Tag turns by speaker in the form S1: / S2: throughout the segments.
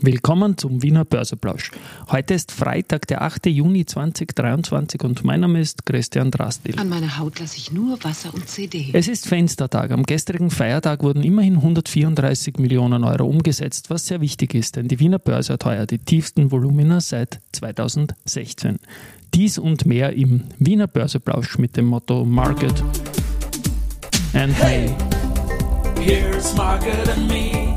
S1: Willkommen zum Wiener Börseplausch. Heute ist Freitag, der 8. Juni 2023 und mein Name ist Christian Drastil.
S2: An meiner Haut lasse ich nur Wasser und CD.
S1: Es ist Fenstertag. Am gestrigen Feiertag wurden immerhin 134 Millionen Euro umgesetzt, was sehr wichtig ist, denn die Wiener Börse hat heuer die tiefsten Volumina seit 2016. Dies und mehr im Wiener Börseplausch mit dem Motto Market and
S3: hey, Me. Here's Market and Me.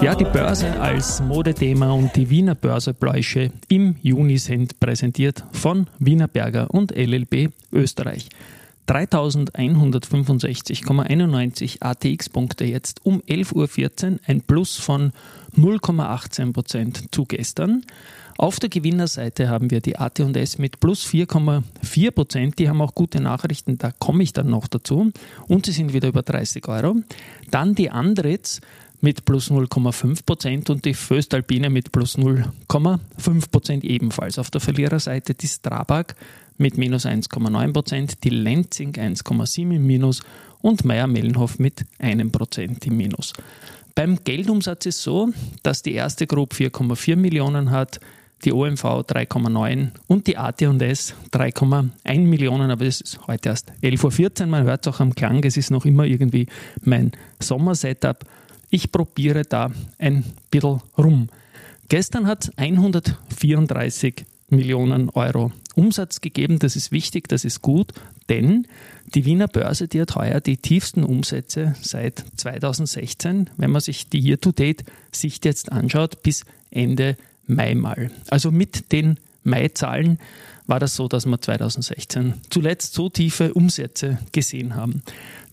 S3: Ja,
S1: die Börse als Modethema und die Wiener Börsebläusche im Juni sind präsentiert von Wiener Berger und LLB Österreich. 3165,91 ATX-Punkte jetzt um 11.14 Uhr, ein Plus von 0,18% zu gestern. Auf der Gewinnerseite haben wir die AT&S mit plus 4,4% Die haben auch gute Nachrichten, da komme ich dann noch dazu. Und sie sind wieder über 30 Euro. Dann die Andritz mit plus 0,5% und die Föstalpine mit plus 0,5% ebenfalls. Auf der Verliererseite die Strabag mit minus 1,9% die Lenzing 1,7 im Minus und Meier-Mellenhof mit einem Prozent im Minus. Beim Geldumsatz ist so, dass die erste Gruppe 4,4 Millionen hat, die OMV 3,9 und die AT&S 3,1 Millionen, aber es ist heute erst 11.14 Uhr, man hört es auch am Klang, es ist noch immer irgendwie mein Sommersetup. Ich probiere da ein bisschen rum. Gestern hat 134 Millionen Euro Umsatz gegeben. Das ist wichtig, das ist gut, denn die Wiener Börse, die hat heuer die tiefsten Umsätze seit 2016, wenn man sich die Year-to-Date-Sicht jetzt anschaut, bis Ende Mai. Also mit den Mai-Zahlen war das so, dass wir 2016 zuletzt so tiefe Umsätze gesehen haben.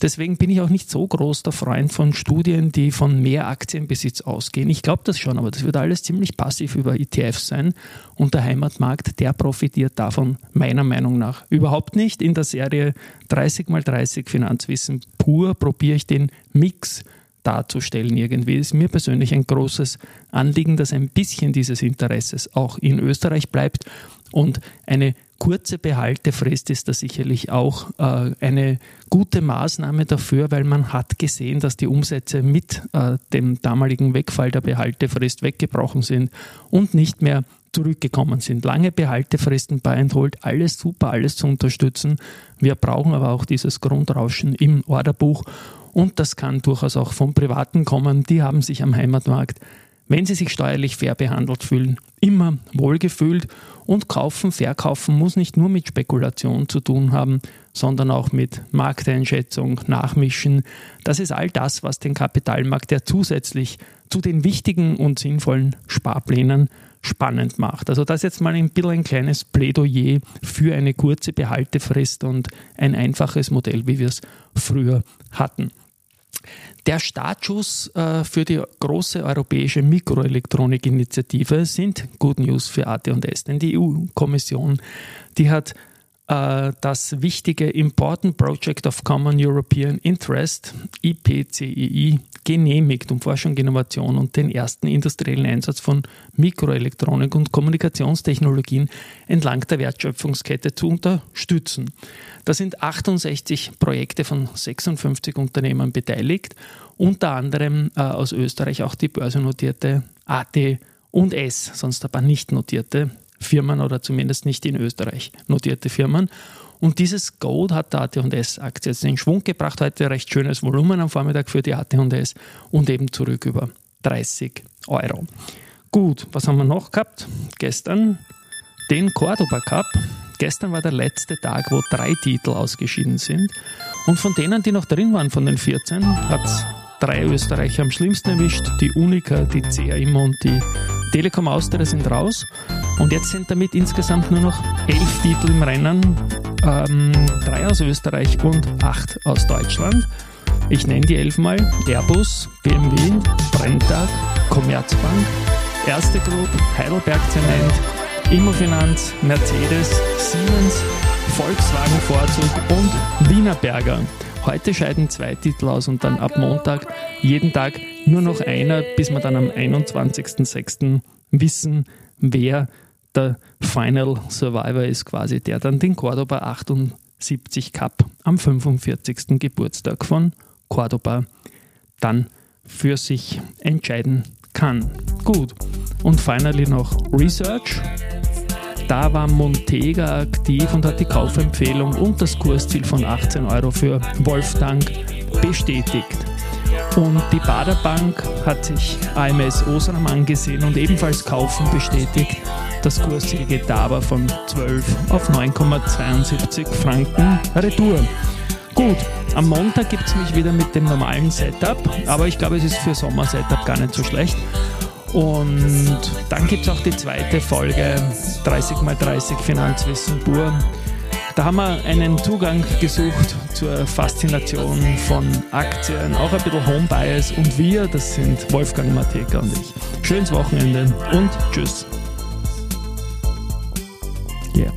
S1: Deswegen bin ich auch nicht so groß der Freund von Studien, die von mehr Aktienbesitz ausgehen. Ich glaube das schon, aber das wird alles ziemlich passiv über ETFs sein. Und der Heimatmarkt, der profitiert davon meiner Meinung nach überhaupt nicht. In der Serie 30 x 30 Finanzwissen pur probiere ich den Mix darzustellen irgendwie. Ist mir persönlich ein großes Anliegen, dass ein bisschen dieses Interesses auch in Österreich bleibt und eine kurze Behaltefrist ist da sicherlich auch äh, eine gute Maßnahme dafür, weil man hat gesehen, dass die Umsätze mit äh, dem damaligen Wegfall der Behaltefrist weggebrochen sind und nicht mehr zurückgekommen sind. Lange Behaltefristen bei Enthold, alles super, alles zu unterstützen. Wir brauchen aber auch dieses Grundrauschen im Orderbuch und das kann durchaus auch von Privaten kommen. Die haben sich am Heimatmarkt, wenn sie sich steuerlich fair behandelt fühlen, immer wohlgefühlt und kaufen, verkaufen muss nicht nur mit Spekulation zu tun haben, sondern auch mit Markteinschätzung, Nachmischen. Das ist all das, was den Kapitalmarkt ja zusätzlich zu den wichtigen und sinnvollen Sparplänen spannend macht. Also das jetzt mal ein bisschen ein kleines Plädoyer für eine kurze Behaltefrist und ein einfaches Modell, wie wir es früher hatten. Der Startschuss äh, für die große europäische Mikroelektronikinitiative sind Good News für AT&S, denn die EU-Kommission, die hat äh, das wichtige Important Project of Common European Interest, IPCEI, genehmigt, um Forschung, Innovation und den ersten industriellen Einsatz von Mikroelektronik und Kommunikationstechnologien entlang der Wertschöpfungskette zu unterstützen. Da sind 68 Projekte von 56 Unternehmen beteiligt, unter anderem äh, aus Österreich auch die börsennotierte AT und S, sonst aber nicht notierte Firmen oder zumindest nicht in Österreich notierte Firmen. Und dieses Gold hat der AT&S-Aktie jetzt in Schwung gebracht. Heute recht schönes Volumen am Vormittag für die AT&S und eben zurück über 30 Euro. Gut, was haben wir noch gehabt? Gestern den Cordoba Cup. Gestern war der letzte Tag, wo drei Titel ausgeschieden sind. Und von denen, die noch drin waren, von den 14, hat es drei Österreicher am schlimmsten erwischt. Die Unica, die CAIM und die Telekom Austria sind raus. Und jetzt sind damit insgesamt nur noch elf Titel im Rennen. Ähm, drei aus Österreich und acht aus Deutschland. Ich nenne die elfmal. Airbus, BMW, Brenntag, Commerzbank, Erste Group, Heidelberg Zement, Immofinanz, Mercedes, Siemens, Volkswagen Vorzug und Wienerberger. Heute scheiden zwei Titel aus und dann ab Montag jeden Tag nur noch einer, bis wir dann am 21.06. wissen, wer der Final Survivor ist quasi, der dann den Cordoba 78 Cup am 45. Geburtstag von Cordoba dann für sich entscheiden kann. Gut. Und finally noch Research. Da war Montega aktiv und hat die Kaufempfehlung und das Kursziel von 18 Euro für Wolfgang bestätigt. Und die Baderbank hat sich AMS Osram angesehen und ebenfalls Kaufen bestätigt. Das Kursziel geht aber von 12 auf 9,72 Franken Retour. Gut, am Montag gibt es mich wieder mit dem normalen Setup, aber ich glaube, es ist für Sommer-Setup gar nicht so schlecht. Und dann gibt es auch die zweite Folge 30x30 Finanzwissen pur. Da haben wir einen Zugang gesucht zur Faszination von Aktien, auch ein bisschen Home Bias und wir, das sind Wolfgang Mateka und ich. Schönes Wochenende und tschüss. Yeah.